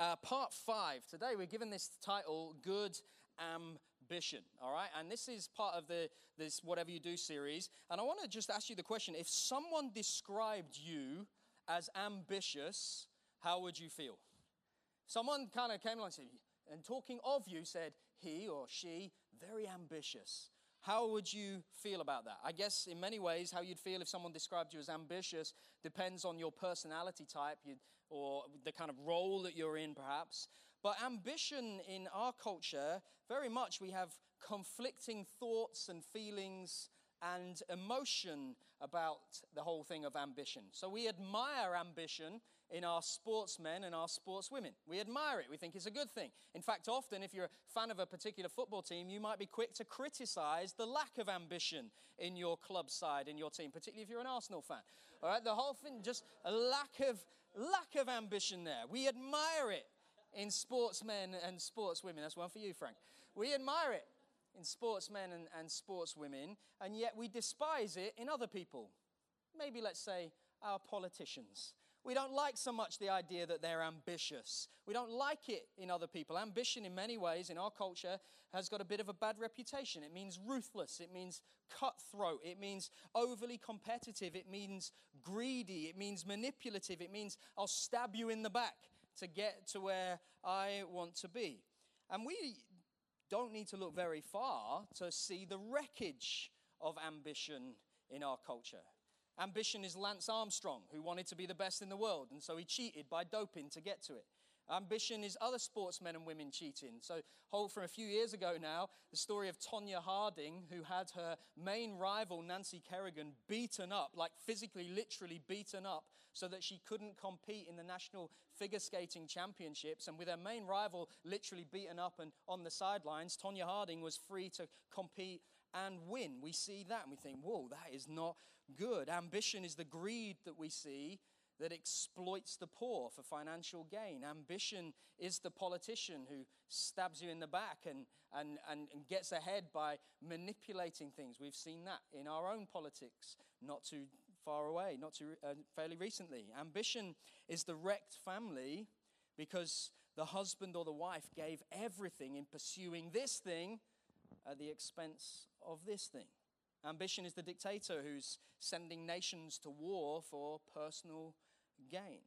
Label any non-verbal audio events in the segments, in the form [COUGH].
uh, part five. Today we're given this title, Good Ambition. All right, and this is part of the this Whatever You Do series. And I want to just ask you the question: If someone described you as ambitious, how would you feel? Someone kind of came along and said, and talking of you, said he or she very ambitious. How would you feel about that? I guess in many ways, how you'd feel if someone described you as ambitious depends on your personality type or the kind of role that you're in, perhaps. But ambition in our culture, very much we have conflicting thoughts and feelings and emotion about the whole thing of ambition. So we admire ambition in our sportsmen and our sportswomen. We admire it. We think it's a good thing. In fact, often if you're a fan of a particular football team, you might be quick to criticize the lack of ambition in your club side, in your team, particularly if you're an Arsenal fan. All right, the whole thing, just a lack of lack of ambition there. We admire it in sportsmen and sportswomen. That's one for you, Frank. We admire it in sportsmen and, and sportswomen, and yet we despise it in other people. Maybe, let's say, our politicians. We don't like so much the idea that they're ambitious. We don't like it in other people. Ambition, in many ways, in our culture, has got a bit of a bad reputation. It means ruthless, it means cutthroat, it means overly competitive, it means greedy, it means manipulative, it means I'll stab you in the back to get to where I want to be. And we don't need to look very far to see the wreckage of ambition in our culture. Ambition is Lance Armstrong, who wanted to be the best in the world, and so he cheated by doping to get to it. Ambition is other sportsmen and women cheating. So, hold from a few years ago now, the story of Tonya Harding, who had her main rival, Nancy Kerrigan, beaten up, like physically, literally beaten up, so that she couldn't compete in the National Figure Skating Championships. And with her main rival literally beaten up and on the sidelines, Tonya Harding was free to compete and win. We see that and we think, whoa, that is not good. Ambition is the greed that we see that exploits the poor for financial gain. Ambition is the politician who stabs you in the back and, and, and, and, gets ahead by manipulating things. We've seen that in our own politics not too far away, not too uh, fairly recently. Ambition is the wrecked family because the husband or the wife gave everything in pursuing this thing at the expense of this thing. Ambition is the dictator who's sending nations to war for personal gain.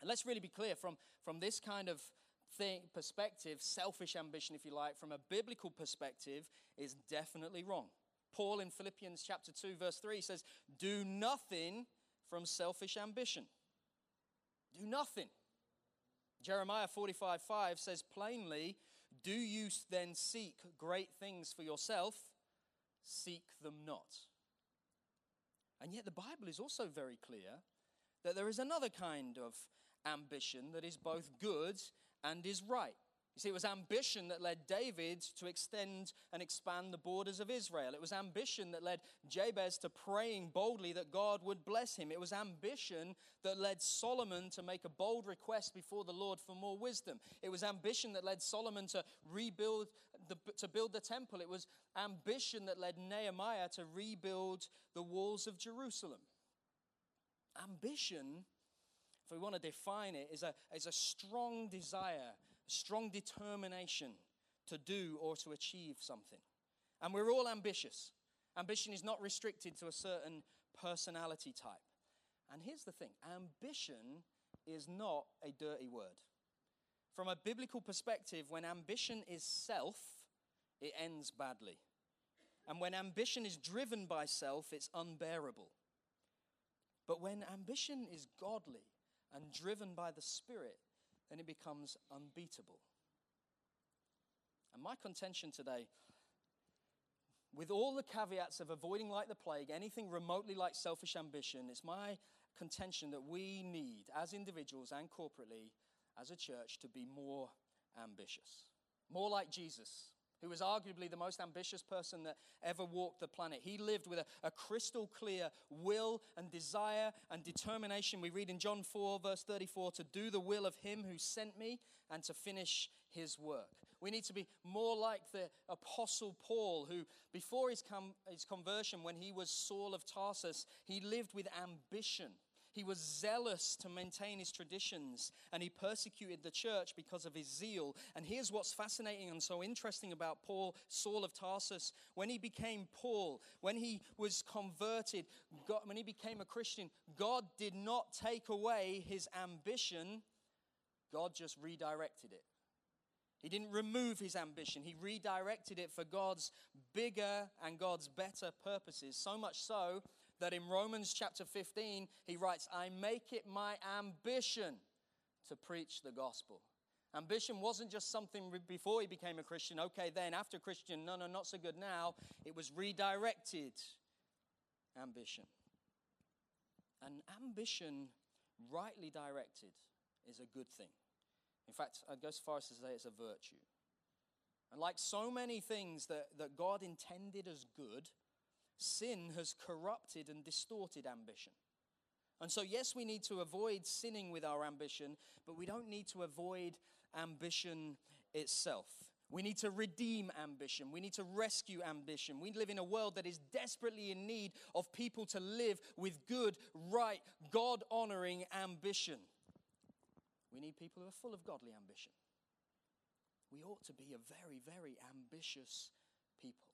And let's really be clear from, from this kind of thing, perspective, selfish ambition, if you like, from a biblical perspective, is definitely wrong. Paul in Philippians chapter 2, verse 3 says, Do nothing from selfish ambition. Do nothing. Jeremiah 45, 5 says plainly, Do you then seek great things for yourself? Seek them not. And yet the Bible is also very clear that there is another kind of ambition that is both good and is right. You see, it was ambition that led David to extend and expand the borders of Israel. It was ambition that led Jabez to praying boldly that God would bless him. It was ambition that led Solomon to make a bold request before the Lord for more wisdom. It was ambition that led Solomon to rebuild, the, to build the temple. It was ambition that led Nehemiah to rebuild the walls of Jerusalem. Ambition, if we want to define it, is a, is a strong desire, strong determination to do or to achieve something. And we're all ambitious. Ambition is not restricted to a certain personality type. And here's the thing ambition is not a dirty word. From a biblical perspective, when ambition is self, it ends badly. And when ambition is driven by self, it's unbearable. But when ambition is godly and driven by the Spirit, then it becomes unbeatable. And my contention today, with all the caveats of avoiding like the plague anything remotely like selfish ambition, it's my contention that we need, as individuals and corporately, as a church, to be more ambitious. More like Jesus, who was arguably the most ambitious person that ever walked the planet. He lived with a, a, crystal clear will and desire and determination. We read in John 4, verse 34, to do the will of him who sent me and to finish his work. We need to be more like the Apostle Paul, who, before his, com- his conversion, when he was Saul of Tarsus, he lived with ambition He was zealous to maintain his traditions and he persecuted the church because of his zeal. And here's what's fascinating and so interesting about Paul, Saul of Tarsus. When he became Paul, when he was converted, God, when he became a Christian, God did not take away his ambition, God just redirected it. He didn't remove his ambition, he redirected it for God's bigger and God's better purposes. So much so that in Romans chapter 15, he writes, I make it my ambition to preach the gospel. Ambition wasn't just something before he became a Christian, okay, then after Christian, no, no, not so good now. It was redirected ambition. And ambition, rightly directed, is a good thing. In fact, I'd go as far as to say it's a virtue. And like so many things that, that God intended as good, sin has corrupted and distorted ambition. And so, yes, we need to avoid sinning with our ambition, but we don't need to avoid ambition itself. We need to redeem ambition. We need to rescue ambition. We live in a world that is desperately in need of people to live with good, right, God honoring ambition. We need people who are full of godly ambition. We ought to be a very, very ambitious people.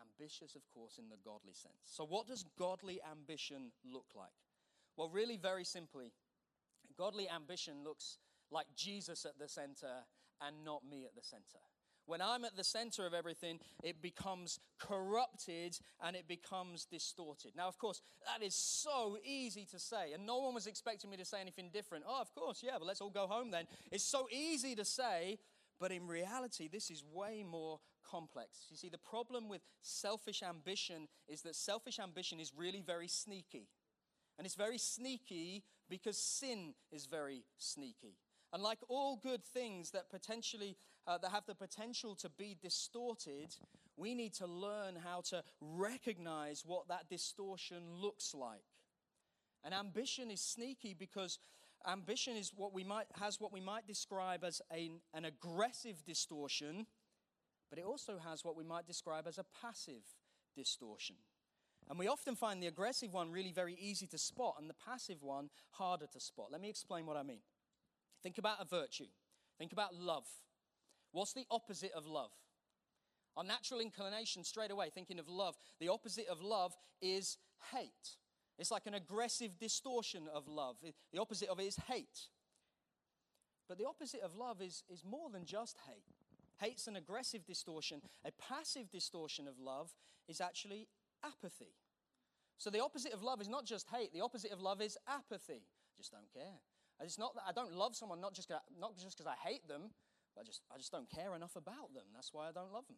Ambitious, of course, in the godly sense. So, what does godly ambition look like? Well, really, very simply, godly ambition looks like Jesus at the center and not me at the center. When I'm at the center of everything, it becomes corrupted and it becomes distorted. Now, of course, that is so easy to say, and no one was expecting me to say anything different. Oh, of course, yeah, but let's all go home then. It's so easy to say, but in reality, this is way more complex. You see, the problem with selfish ambition is that selfish ambition is really very sneaky. And it's very sneaky because sin is very sneaky. And like all good things that potentially uh, that have the potential to be distorted, we need to learn how to recognize what that distortion looks like. And ambition is sneaky because ambition is what we might has what we might describe as a, an aggressive distortion, but it also has what we might describe as a passive distortion. And we often find the aggressive one really very easy to spot and the passive one harder to spot. Let me explain what I mean. Think about a virtue. Think about love. What's the opposite of love? Our natural inclination, straight away, thinking of love, the opposite of love is hate. It's like an aggressive distortion of love. The opposite of it is hate. But the opposite of love is, is more than just hate. Hate's an aggressive distortion. A passive distortion of love is actually apathy. So the opposite of love is not just hate, the opposite of love is apathy. Just don't care. It's not that I don't love someone not just not just because I hate them, but I just I just don't care enough about them. That's why I don't love them.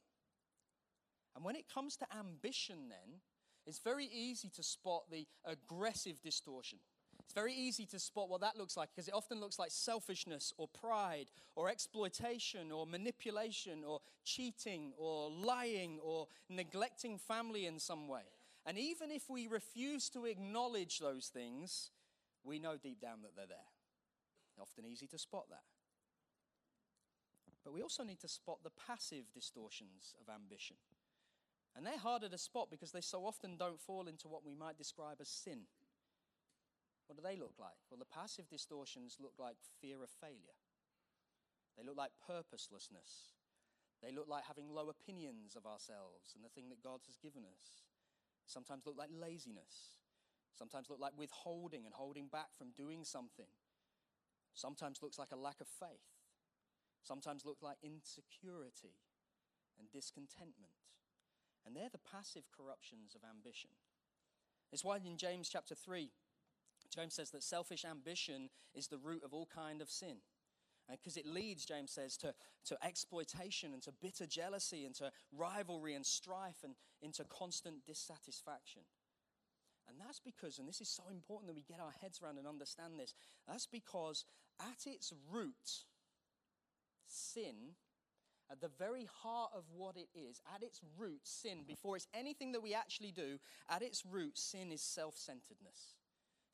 And when it comes to ambition, then it's very easy to spot the aggressive distortion. It's very easy to spot what that looks like because it often looks like selfishness or pride or exploitation or manipulation or cheating or lying or neglecting family in some way. And even if we refuse to acknowledge those things, we know deep down that they're there. Often easy to spot that. But we also need to spot the passive distortions of ambition. And they're harder to spot because they so often don't fall into what we might describe as sin. What do they look like? Well, the passive distortions look like fear of failure, they look like purposelessness, they look like having low opinions of ourselves and the thing that God has given us. Sometimes look like laziness, sometimes look like withholding and holding back from doing something. Sometimes looks like a lack of faith. Sometimes look like insecurity and discontentment. And they're the passive corruptions of ambition. It's why in James chapter 3, James says that selfish ambition is the root of all kind of sin. Because it leads, James says, to, to exploitation and to bitter jealousy and to rivalry and strife and into constant dissatisfaction. And that's because, and this is so important that we get our heads around and understand this, that's because at its root, sin, at the very heart of what it is, at its root, sin, before it's anything that we actually do, at its root, sin is self centeredness.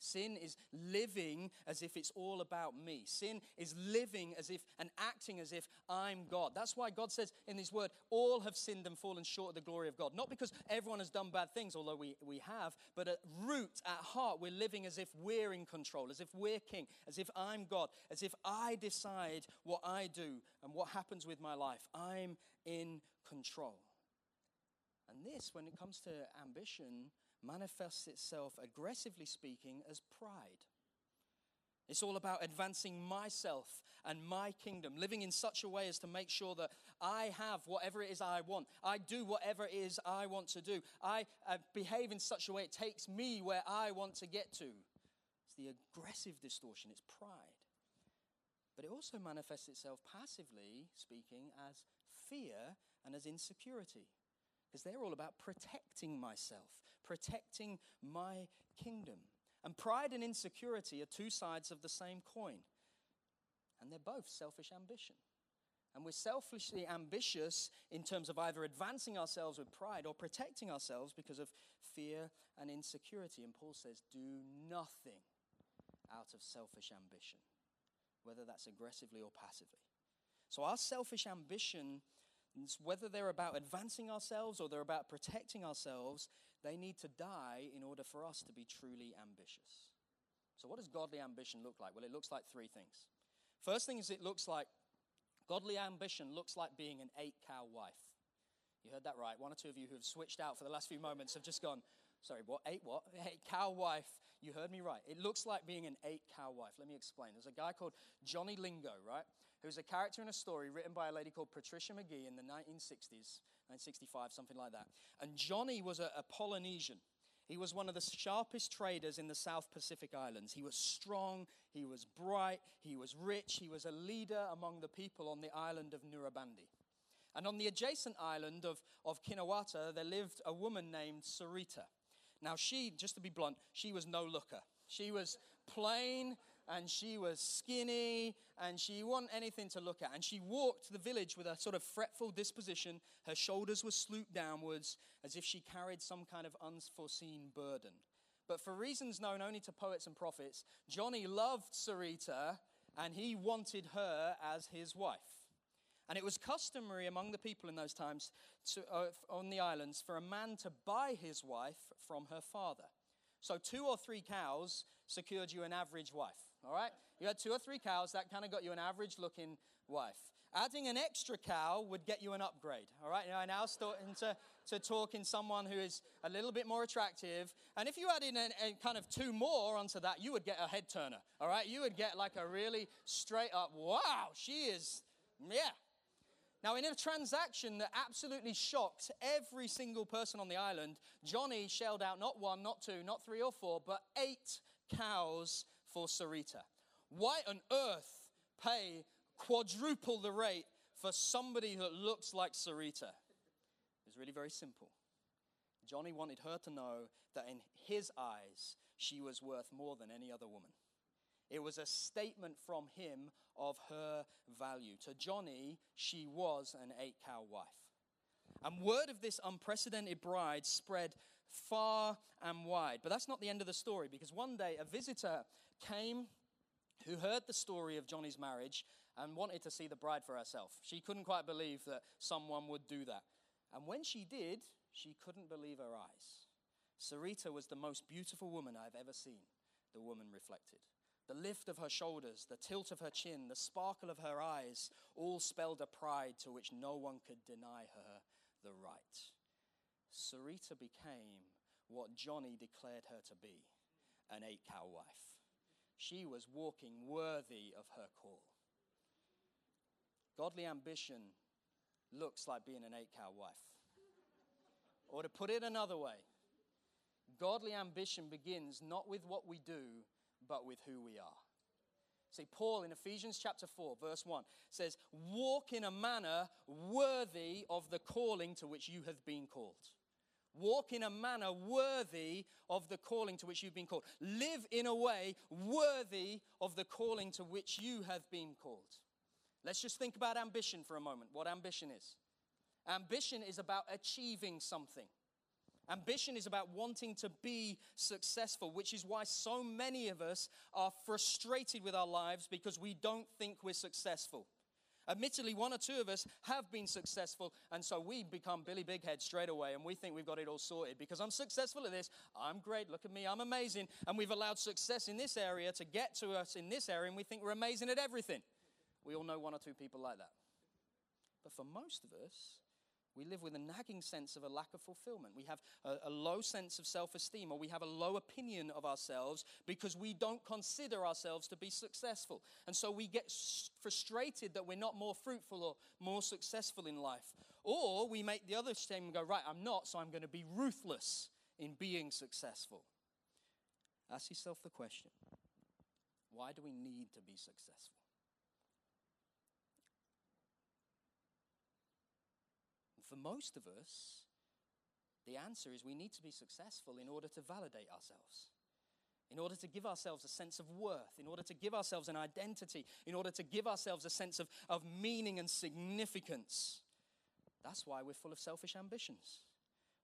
Sin is living as if it's all about me. Sin is living as if and acting as if I'm God. That's why God says in His word, all have sinned and fallen short of the glory of God. Not because everyone has done bad things, although we, we have, but at root, at heart, we're living as if we're in control, as if we're king, as if I'm God, as if I decide what I do and what happens with my life. I'm in control. And this, when it comes to ambition, manifests itself, aggressively speaking, as pride. It's all about advancing myself and my kingdom, living in such a way as to make sure that I have whatever it is I want. I do whatever it is I want to do. I uh, behave in such a way it takes me where I want to get to. It's the aggressive distortion, it's pride. But it also manifests itself passively speaking as fear and as insecurity because they're all about protecting myself, protecting my kingdom. And pride and insecurity are two sides of the same coin. And they're both selfish ambition. And we're selfishly ambitious in terms of either advancing ourselves with pride or protecting ourselves because of fear and insecurity. And Paul says, do nothing out of selfish ambition, whether that's aggressively or passively. So our selfish ambition whether they're about advancing ourselves or they're about protecting ourselves, they need to die in order for us to be truly ambitious. So, what does godly ambition look like? Well, it looks like three things. First thing is, it looks like godly ambition looks like being an eight cow wife. You heard that right. One or two of you who have switched out for the last few moments have just gone, sorry, what? Eight what? Eight cow wife. You heard me right. It looks like being an eight cow wife. Let me explain. There's a guy called Johnny Lingo, right? who's a character in a story written by a lady called Patricia McGee in the 1960s, 1965, something like that. And Johnny was a, a Polynesian. He was one of the sharpest traders in the South Pacific Islands. He was strong, he was bright, he was rich, he was a leader among the people on the island of Nurabandi. And on the adjacent island of, of Kiniwata, there lived a woman named Sarita. Now, she, just to be blunt, she was no looker. She was plain and she was skinny and she wasn't anything to look at. And she walked the village with a sort of fretful disposition. Her shoulders were slooped downwards as if she carried some kind of unforeseen burden. But for reasons known only to poets and prophets, Johnny loved Sarita and he wanted her as his wife. And it was customary among the people in those times to, uh, on the islands for a man to buy his wife from her father. So, two or three cows secured you an average wife, all right? You had two or three cows, that kind of got you an average looking wife. Adding an extra cow would get you an upgrade, all right? You know, I now starting to, to talk in someone who is a little bit more attractive. And if you added a, a kind of two more onto that, you would get a head turner, all right? You would get like a really straight up, wow, she is, yeah, now, in a transaction that absolutely shocked every single person on the island, Johnny shelled out not one, not two, not three or four, but eight cows for Sarita. Why on earth pay quadruple the rate for somebody that looks like Sarita? It was really very simple. Johnny wanted her to know that in his eyes, she was worth more than any other woman. It was a statement from him of her value. To Johnny, she was an eight cow wife. And word of this unprecedented bride spread far and wide. But that's not the end of the story because one day a visitor came who heard the story of Johnny's marriage and wanted to see the bride for herself. She couldn't quite believe that someone would do that. And when she did, she couldn't believe her eyes. Sarita was the most beautiful woman I've ever seen, the woman reflected. The lift of her shoulders, the tilt of her chin, the sparkle of her eyes all spelled a pride to which no one could deny her the right. Sarita became what Johnny declared her to be an eight cow wife. She was walking worthy of her call. Godly ambition looks like being an eight cow wife. Or to put it another way, godly ambition begins not with what we do, but with who we are. See, Paul in Ephesians chapter 4, verse 1 says, Walk in a manner worthy of the calling to which you have been called. Walk in a manner worthy of the calling to which you've been called. Live in a way worthy of the calling to which you have been called. Let's just think about ambition for a moment. What ambition is? Ambition is about achieving something. Ambition is about wanting to be successful, which is why so many of us are frustrated with our lives because we don't think we're successful. Admittedly, one or two of us have been successful, and so we become Billy Bighead straight away, and we think we've got it all sorted because I'm successful at this. I'm great. Look at me. I'm amazing. And we've allowed success in this area to get to us in this area, and we think we're amazing at everything. We all know one or two people like that. But for most of us, we live with a nagging sense of a lack of fulfillment. We have a, a low sense of self esteem, or we have a low opinion of ourselves because we don't consider ourselves to be successful. And so we get frustrated that we're not more fruitful or more successful in life. Or we make the other statement and go, right, I'm not, so I'm going to be ruthless in being successful. Ask yourself the question why do we need to be successful? For most of us, the answer is we need to be successful in order to validate ourselves, in order to give ourselves a sense of worth, in order to give ourselves an identity, in order to give ourselves a sense of, of meaning and significance. That's why we're full of selfish ambitions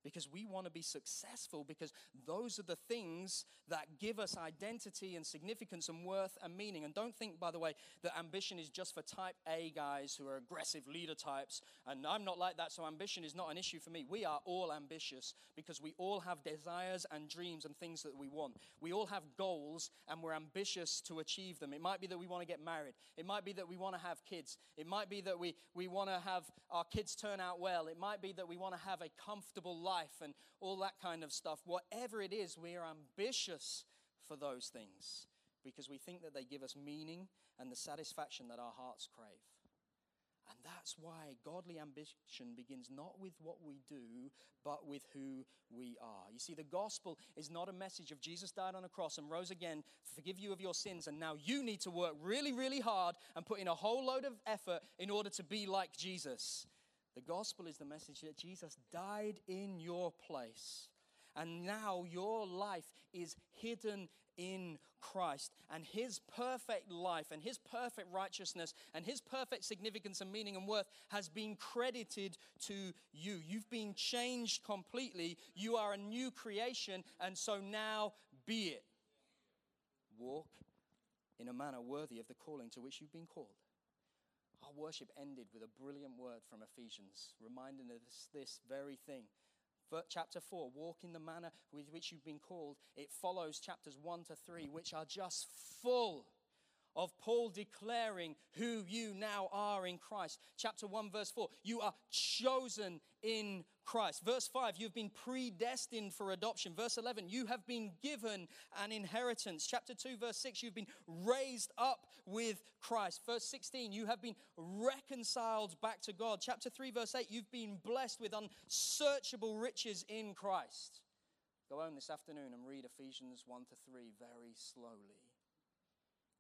because we want to be successful because those are the things that give us identity and significance and worth and meaning. And don't think, by the way, that ambition is just for type A guys who are aggressive leader types. And I'm not like that, so ambition is not an issue for me. We are all ambitious because we all have desires and dreams and things that we want. We all have goals and we're ambitious to achieve them. It might be that we want to get married, it might be that we want to have kids, it might be that we, we want to have our kids turn out well, it might be that we want to have a comfortable life life and all that kind of stuff. Whatever it is, we are ambitious for those things because we think that they give us meaning and the satisfaction that our hearts crave. And that's why godly ambition begins not with what we do, but with who we are. You see, the gospel is not a message of Jesus died on a cross and rose again to forgive you of your sins, and now you need to work really, really hard and put in a whole load of effort in order to be like Jesus. The gospel is the message that Jesus died in your place. And now your life is hidden in Christ. And his perfect life and his perfect righteousness and his perfect significance and meaning and worth has been credited to you. You've been changed completely. You are a new creation. And so now be it. Walk in a manner worthy of the calling to which you've been called. Our worship ended with a brilliant word from Ephesians, reminding us this very thing. Chapter 4, walk in the manner with which you've been called. It follows chapters 1 to 3, which are just full of Paul declaring who you now are in Christ. Chapter 1, verse 4, you are chosen in Christ. Verse 5, you've been predestined for adoption. Verse 11, you have been given an inheritance. Chapter 2, verse 6, you've been raised up with Christ. Verse 16, you have been reconciled back to God. Chapter 3, verse 8, you've been blessed with unsearchable riches in Christ. Go home this afternoon and read Ephesians 1 to 3 very slowly.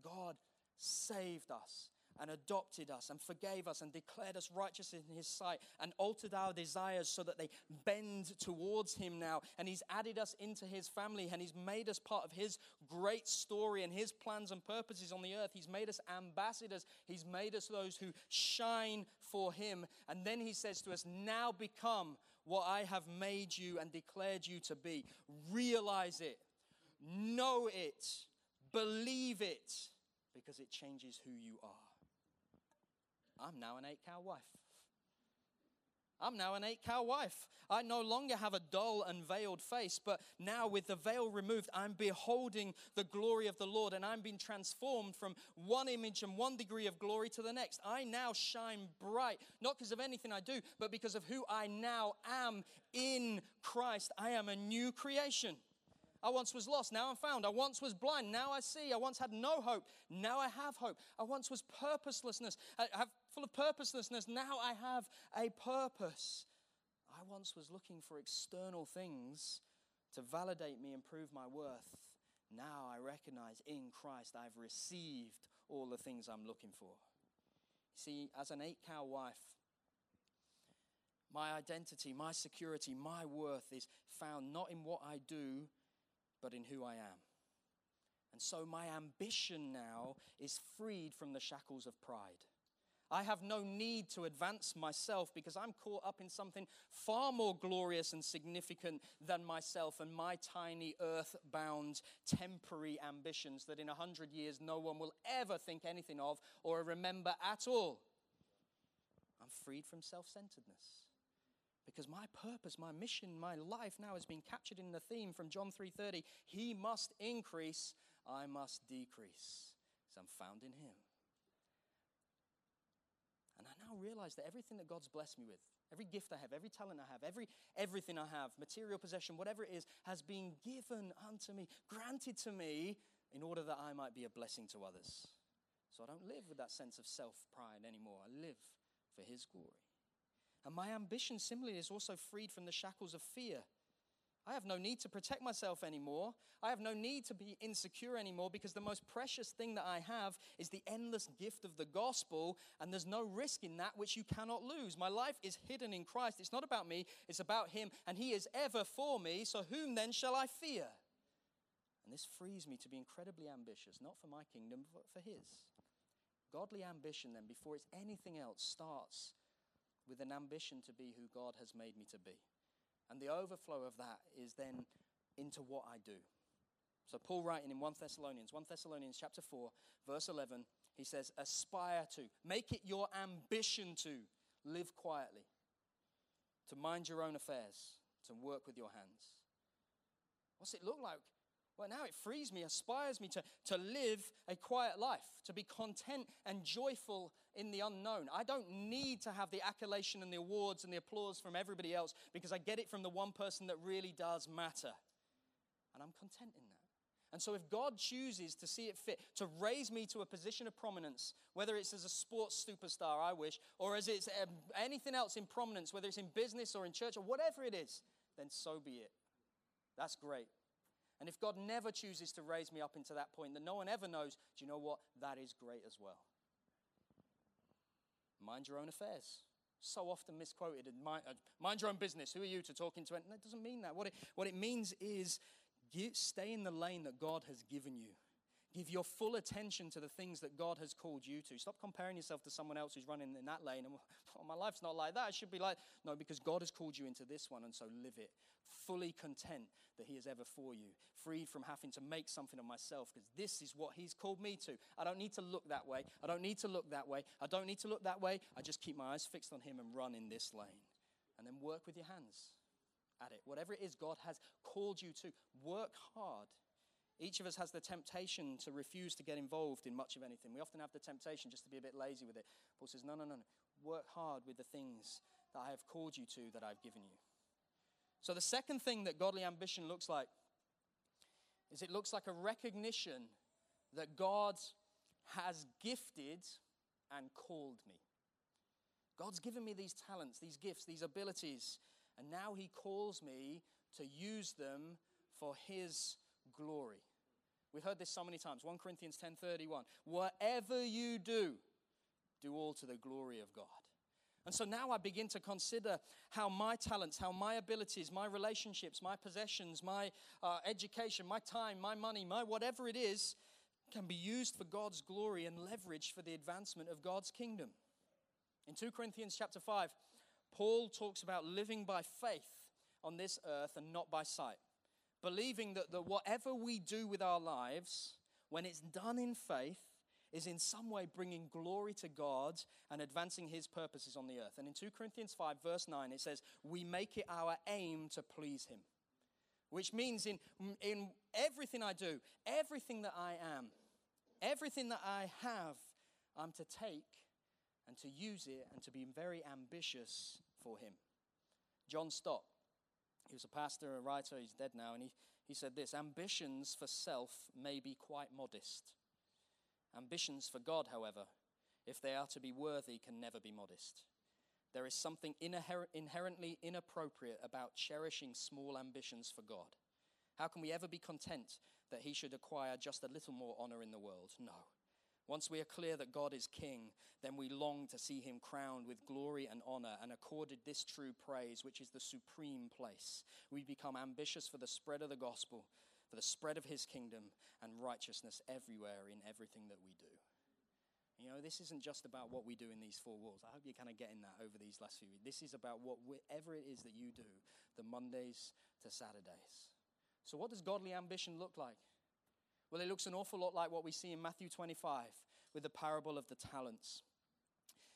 God saved us and adopted us and forgave us and declared us righteous in his sight and altered our desires so that they bend towards him now. And he's added us into his family and he's made us part of his great story and his plans and purposes on the earth. He's made us ambassadors, he's made us those who shine for him. And then he says to us, Now become what I have made you and declared you to be. Realize it, know it, believe it because it changes who you are. I'm now an eight cow wife. I'm now an eight cow wife. I no longer have a dull and veiled face, but now with the veil removed, I'm beholding the glory of the Lord and I'm being transformed from one image and one degree of glory to the next. I now shine bright, not because of anything I do, but because of who I now am in Christ. I am a new creation. I once was lost, now I'm found. I once was blind, now I see. I once had no hope, now I have hope. I once was purposelessness, I have full of purposelessness, now I have a purpose. I once was looking for external things to validate me and prove my worth. Now I recognize in Christ I've received all the things I'm looking for. See, as an eight cow wife, my identity, my security, my worth is found not in what I do, but in who I am. And so my ambition now is freed from the shackles of pride. I have no need to advance myself because I'm caught up in something far more glorious and significant than myself and my tiny earth bound temporary ambitions that in a hundred years no one will ever think anything of or remember at all. I'm freed from self centeredness because my purpose my mission my life now has been captured in the theme from john 3.30 he must increase i must decrease because i'm found in him and I now realize that everything that God's blessed me with, every gift I have, every talent I have, every everything I have, material possession, whatever it is, has been given unto me, granted to me, in order that I might be a blessing to others. So I don't live with that sense of self pride anymore. I live for His glory. And my ambition, similarly, is also freed from the shackles of fear I have no need to protect myself anymore. I have no need to be insecure anymore because the most precious thing that I have is the endless gift of the gospel, and there's no risk in that which you cannot lose. My life is hidden in Christ. It's not about me, it's about Him, and He is ever for me. So, whom then shall I fear? And this frees me to be incredibly ambitious, not for my kingdom, but for His. Godly ambition, then, before it's anything else, starts with an ambition to be who God has made me to be. And the overflow of that is then into what I do. So Paul writing in 1 Thessalonians, 1 Thessalonians chapter 4, verse 11, he says, aspire to, make it your ambition to live quietly, to mind your own affairs, to work with your hands. What's it look like well, now it frees me, aspires me to, to live a quiet life, to be content and joyful in the unknown. I don't need to have the accolation and the awards and the applause from everybody else because I get it from the one person that really does matter. And I'm content in that. And so, if God chooses to see it fit to raise me to a position of prominence, whether it's as a sports superstar, I wish, or as it's um, anything else in prominence, whether it's in business or in church or whatever it is, then so be it. That's great. And if God never chooses to raise me up into that point that no one ever knows, do you know what? That is great as well. Mind your own affairs. So often misquoted. Mind, uh, mind your own business. Who are you to talk into it? That doesn't mean that. What it, what it means is get, stay in the lane that God has given you. Give your full attention to the things that God has called you to. Stop comparing yourself to someone else who's running in that lane. And well, [LAUGHS] oh, my life's not like that. It should be like, no, because God has called you into this one, and so live it. Fully content that He is ever for you, freed from having to make something of myself, because this is what He's called me to. I don't need to look that way. I don't need to look that way. I don't need to look that way. I just keep my eyes fixed on Him and run in this lane. And then work with your hands at it. Whatever it is God has called you to, work hard each of us has the temptation to refuse to get involved in much of anything. We often have the temptation just to be a bit lazy with it. Paul says, No, no, no, no. Work hard with the things that I have called you to, that I've given you. So, the second thing that godly ambition looks like is it looks like a recognition that God has gifted and called me. God's given me these talents, these gifts, these abilities, and now He calls me to use them for His glory. We've heard this so many times. 1 Corinthians 10:31. Whatever you do, do all to the glory of God. And so now I begin to consider how my talents, how my abilities, my relationships, my possessions, my uh, education, my time, my money, my whatever it is, can be used for God's glory and leveraged for the advancement of God's kingdom. In 2 Corinthians chapter 5, Paul talks about living by faith on this earth and not by sight believing that, that whatever we do with our lives, when it's done in faith, is in some way bringing glory to God and advancing his purposes on the earth. And in 2 Corinthians 5, verse 9, it says, We make it our aim to please him. Which means in, in everything I do, everything that I am, everything that I have, I'm to take and to use it and to be very ambitious for him. John Stott he was a pastor, a writer, he's dead now, and he, he said this Ambitions for self may be quite modest. Ambitions for God, however, if they are to be worthy, can never be modest. There is something inher- inherently inappropriate about cherishing small ambitions for God. How can we ever be content that He should acquire just a little more honor in the world? No. Once we are clear that God is King, then we long to see him crowned with glory and honor and accorded this true praise, which is the supreme place. We become ambitious for the spread of the gospel, for the spread of his kingdom and righteousness everywhere in everything that we do. You know, this isn't just about what we do in these four walls. I hope you're kind of getting that over these last few weeks. This is about whatever it is that you do, the Mondays to Saturdays. So, what does godly ambition look like? Well, it looks an awful lot like what we see in Matthew 25 with the parable of the talents.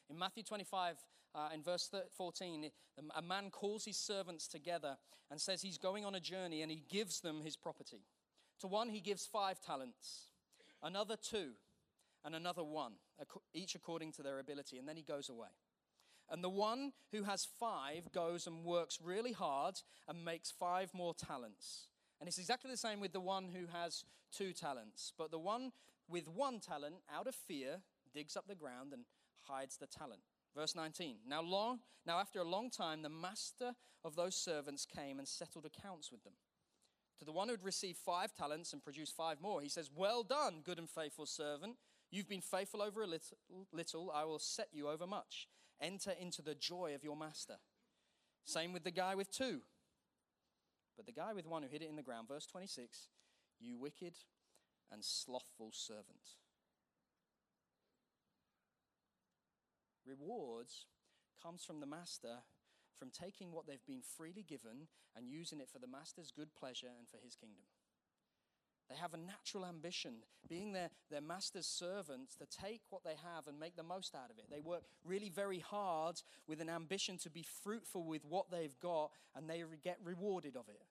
In Matthew 25, uh, in verse 14, a man calls his servants together and says he's going on a journey and he gives them his property. To one, he gives five talents, another two, and another one, each according to their ability, and then he goes away. And the one who has five goes and works really hard and makes five more talents. And it's exactly the same with the one who has two talents. But the one with one talent, out of fear, digs up the ground and hides the talent. Verse 19. Now, long, now after a long time, the master of those servants came and settled accounts with them. To the one who had received five talents and produced five more, he says, Well done, good and faithful servant. You've been faithful over a little, little, I will set you over much. Enter into the joy of your master. Same with the guy with two. But the guy with one who hid it in the ground, verse 26, you wicked and slothful servant. Rewards comes from the master from taking what they've been freely given and using it for the master's good pleasure and for his kingdom. They have a natural ambition, being their, their master's servants, to take what they have and make the most out of it. They work really very hard with an ambition to be fruitful with what they've got, and they get rewarded of it.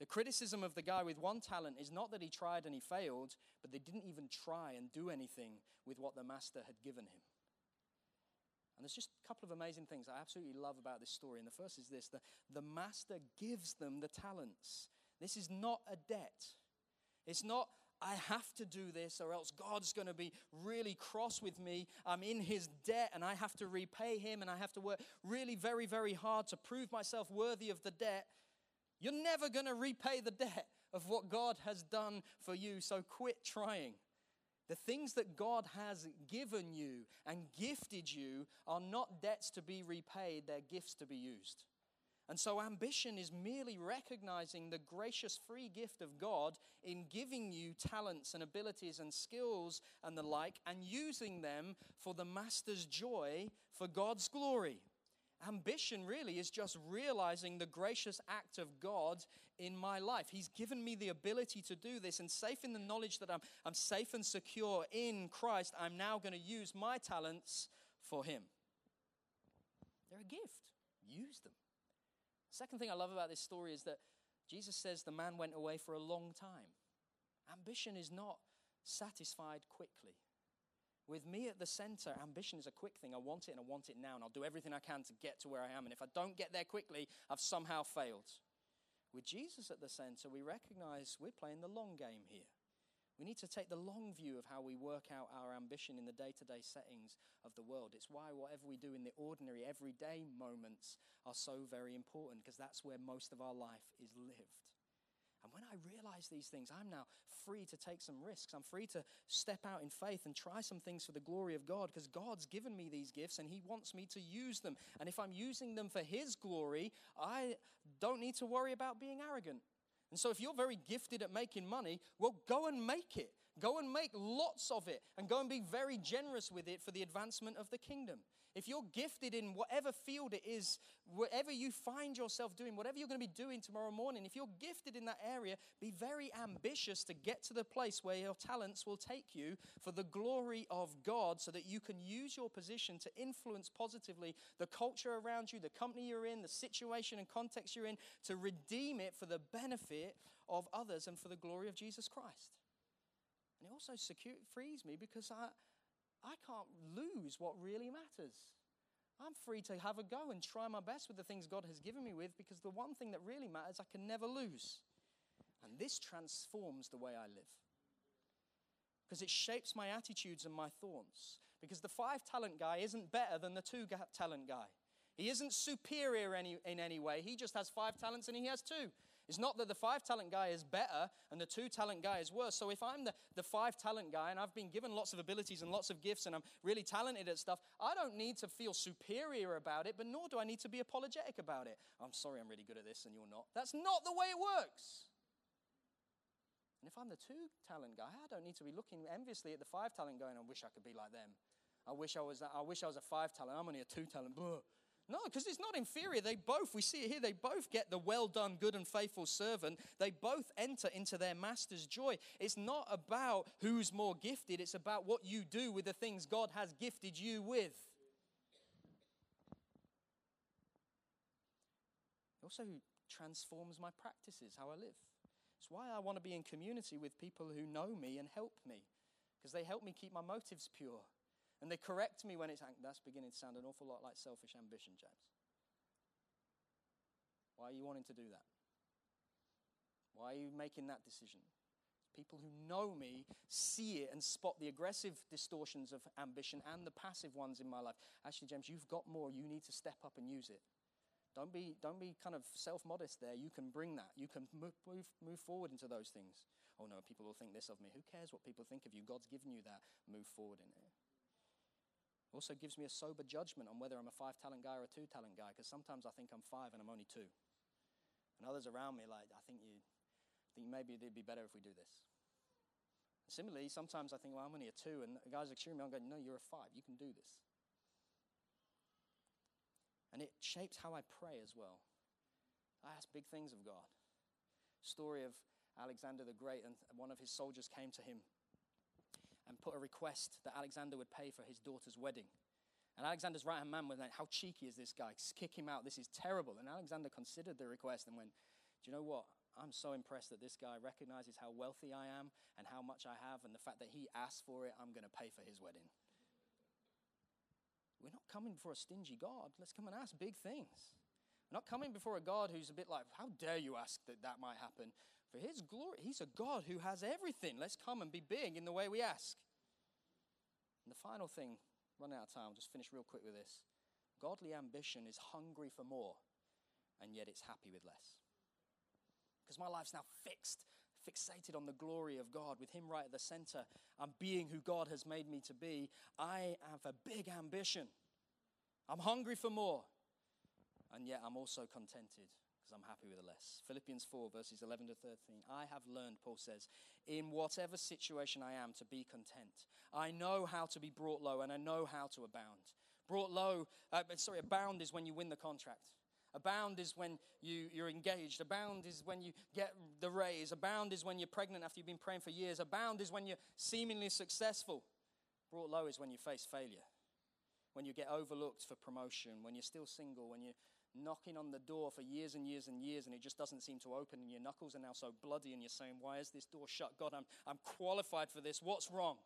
The criticism of the guy with one talent is not that he tried and he failed, but they didn't even try and do anything with what the master had given him. And there's just a couple of amazing things I absolutely love about this story. And the first is this the, the master gives them the talents. This is not a debt. It's not, I have to do this or else God's going to be really cross with me. I'm in his debt and I have to repay him and I have to work really very, very hard to prove myself worthy of the debt. You're never going to repay the debt of what God has done for you, so quit trying. The things that God has given you and gifted you are not debts to be repaid, they're gifts to be used. And so, ambition is merely recognizing the gracious free gift of God in giving you talents and abilities and skills and the like, and using them for the Master's joy for God's glory. Ambition really is just realizing the gracious act of God in my life. He's given me the ability to do this, and safe in the knowledge that I'm, I'm safe and secure in Christ, I'm now going to use my talents for Him. They're a gift, use them. Second thing I love about this story is that Jesus says the man went away for a long time. Ambition is not satisfied quickly. With me at the center, ambition is a quick thing. I want it and I want it now, and I'll do everything I can to get to where I am. And if I don't get there quickly, I've somehow failed. With Jesus at the center, we recognize we're playing the long game here. We need to take the long view of how we work out our ambition in the day to day settings of the world. It's why whatever we do in the ordinary, everyday moments are so very important because that's where most of our life is lived. And when I realize these things, I'm now free to take some risks. I'm free to step out in faith and try some things for the glory of God because God's given me these gifts and He wants me to use them. And if I'm using them for His glory, I don't need to worry about being arrogant. And so, if you're very gifted at making money, well, go and make it. Go and make lots of it and go and be very generous with it for the advancement of the kingdom. If you're gifted in whatever field it is, whatever you find yourself doing, whatever you're going to be doing tomorrow morning, if you're gifted in that area, be very ambitious to get to the place where your talents will take you for the glory of God so that you can use your position to influence positively the culture around you, the company you're in, the situation and context you're in, to redeem it for the benefit of others and for the glory of Jesus Christ. And it also secure, frees me because I, I can't lose what really matters. I'm free to have a go and try my best with the things God has given me with because the one thing that really matters I can never lose. And this transforms the way I live. Because it shapes my attitudes and my thoughts. Because the five talent guy isn't better than the two talent guy. He isn't superior any, in any way. He just has five talents and he has two. It's not that the five talent guy is better and the two talent guy is worse. So if I'm the, the five talent guy and I've been given lots of abilities and lots of gifts and I'm really talented at stuff, I don't need to feel superior about it, but nor do I need to be apologetic about it. I'm sorry, I'm really good at this and you're not. That's not the way it works. And if I'm the two talent guy, I don't need to be looking enviously at the five talent guy and I wish I could be like them. I wish I was, I wish I was a five talent. I'm only a two talent. Blah. No, because it's not inferior. They both, we see it here, they both get the well done, good and faithful servant. They both enter into their master's joy. It's not about who's more gifted, it's about what you do with the things God has gifted you with. It also transforms my practices, how I live. It's why I want to be in community with people who know me and help me, because they help me keep my motives pure. And they correct me when it's, that's beginning to sound an awful lot like selfish ambition, James. Why are you wanting to do that? Why are you making that decision? People who know me see it and spot the aggressive distortions of ambition and the passive ones in my life. Actually, James, you've got more. You need to step up and use it. Don't be, don't be kind of self modest there. You can bring that. You can move, move, move forward into those things. Oh no, people will think this of me. Who cares what people think of you? God's given you that. Move forward in it. Also gives me a sober judgment on whether I'm a five talent guy or a two talent guy, because sometimes I think I'm five and I'm only two. And others around me, like, I think you think maybe it'd be better if we do this. Similarly, sometimes I think, well, I'm only a two, and the guys cheering me on, going, no, you're a five, you can do this. And it shapes how I pray as well. I ask big things of God. Story of Alexander the Great, and one of his soldiers came to him and put a request that Alexander would pay for his daughter's wedding. And Alexander's right hand man was like, How cheeky is this guy? Kick him out. This is terrible. And Alexander considered the request and went, Do you know what? I'm so impressed that this guy recognizes how wealthy I am and how much I have, and the fact that he asked for it, I'm going to pay for his wedding. We're not coming before a stingy God. Let's come and ask big things. We're not coming before a God who's a bit like, How dare you ask that that might happen? For his glory, he's a God who has everything. Let's come and be big in the way we ask. And the final thing, run out of time, I'll just finish real quick with this. Godly ambition is hungry for more, and yet it's happy with less. Because my life's now fixed, fixated on the glory of God, with Him right at the center. I'm being who God has made me to be. I have a big ambition. I'm hungry for more, and yet I'm also contented because I'm happy with the less. Philippians 4, verses 11 to 13. I have learned, Paul says, in whatever situation I am, to be content. I know how to be brought low and I know how to abound. Brought low, uh, sorry, abound is when you win the contract. Abound is when you, you're engaged. Abound is when you get the raise. Abound is when you're pregnant after you've been praying for years. Abound is when you're seemingly successful. Brought low is when you face failure, when you get overlooked for promotion, when you're still single, when you're knocking on the door for years and years and years and it just doesn't seem to open and your knuckles are now so bloody and you're saying, Why is this door shut? God, I'm, I'm qualified for this. What's wrong?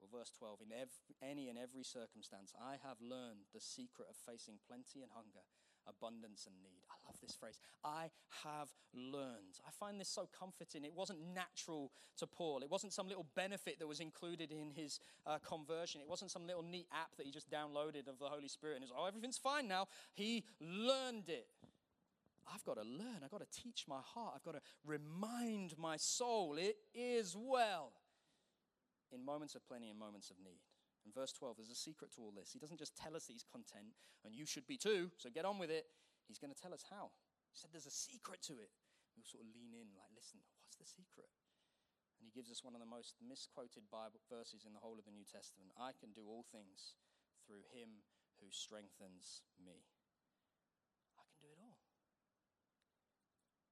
Well, verse 12, in any and every circumstance, I have learned the secret of facing plenty and hunger, abundance and need. I love this phrase. I have learned. I find this so comforting. It wasn't natural to Paul. It wasn't some little benefit that was included in his uh, conversion. It wasn't some little neat app that he just downloaded of the Holy Spirit and he's, oh, everything's fine now. He learned it. I've got to learn. I've got to teach my heart. I've got to remind my soul it is well in moments of plenty and moments of need. In verse 12, there's a secret to all this. He doesn't just tell us that he's content, and you should be too, so get on with it. He's going to tell us how. He said there's a secret to it. We'll sort of lean in, like, listen, what's the secret? And he gives us one of the most misquoted Bible verses in the whole of the New Testament. I can do all things through him who strengthens me. I can do it all.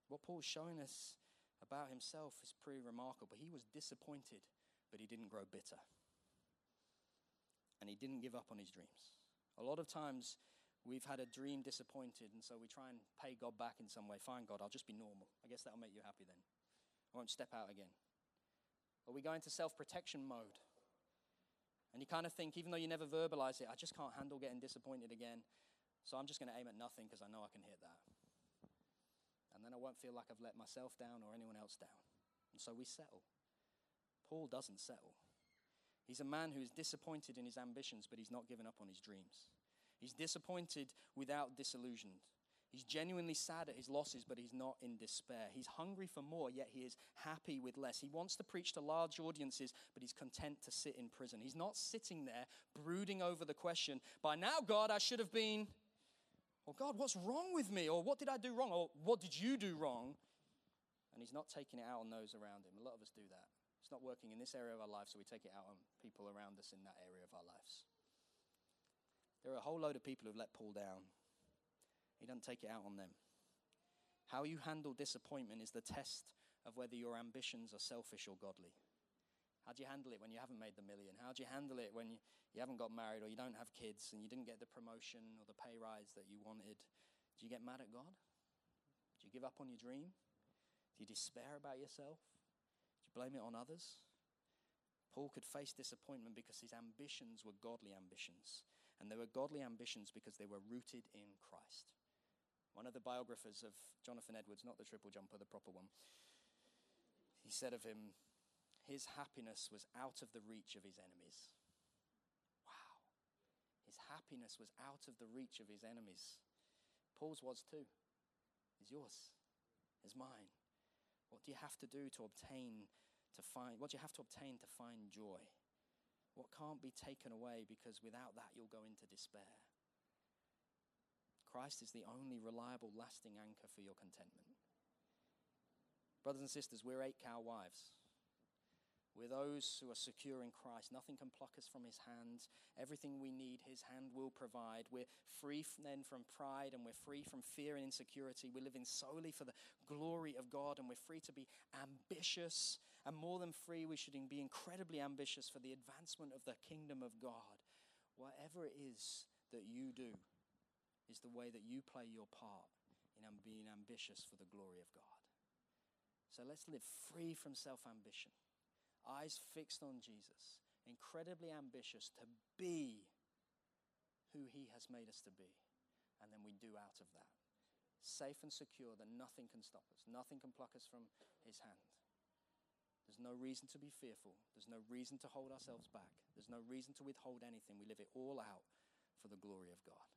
What Paul's showing us about himself is pretty remarkable. He was disappointed, but he didn't grow bitter and he didn't give up on his dreams. A lot of times we've had a dream disappointed, and so we try and pay God back in some way. Fine, God, I'll just be normal. I guess that'll make you happy then. I won't step out again. Or we go into self protection mode. And you kind of think, even though you never verbalize it, I just can't handle getting disappointed again. So I'm just going to aim at nothing because I know I can hit that. And then I won't feel like I've let myself down or anyone else down. And so we settle. Paul doesn't settle. He's a man who is disappointed in his ambitions, but he's not given up on his dreams. He's disappointed without disillusioned. He's genuinely sad at his losses, but he's not in despair. He's hungry for more, yet he is happy with less. He wants to preach to large audiences, but he's content to sit in prison. He's not sitting there brooding over the question, by now, God, I should have been, or God, what's wrong with me? Or what did I do wrong? Or what did you do wrong? And he's not taking it out on those around him. A lot of us do that It's not working in this area of our life, so we take it out on people around us in that area of our lives. There are a whole load of people who've let Paul down. He doesn't take it out on them. How you handle disappointment is the test of whether your ambitions are selfish or godly. How do you handle it when you haven't made the million? How do you handle it when you, you haven't got married or you don't have kids and you didn't get the promotion or the pay rise that you wanted? Do you get mad at God? Do you give up on your dream? Do you despair about yourself? Blame it on others? Paul could face disappointment because his ambitions were godly ambitions. And they were godly ambitions because they were rooted in Christ. One of the biographers of Jonathan Edwards, not the triple jumper, the proper one, he said of him, his happiness was out of the reach of his enemies. Wow. His happiness was out of the reach of his enemies. Paul's was too. Is yours, is mine. What do you have to do to obtain to find what you have to obtain to find joy? What can't be taken away because without that you'll go into despair. Christ is the only reliable, lasting anchor for your contentment. Brothers and sisters, we're eight cow wives. We're those who are secure in Christ. Nothing can pluck us from his hands. Everything we need, his hand will provide. We're free then from pride and we're free from fear and insecurity. We're living solely for the glory of God and we're free to be ambitious. And more than free, we should be incredibly ambitious for the advancement of the kingdom of God. Whatever it is that you do is the way that you play your part in being ambitious for the glory of God. So let's live free from self ambition eyes fixed on Jesus, incredibly ambitious to be who He has made us to be. And then we do out of that. Safe and secure that nothing can stop us, nothing can pluck us from His hand. There's no reason to be fearful. There's no reason to hold ourselves back. There's no reason to withhold anything. We live it all out for the glory of God.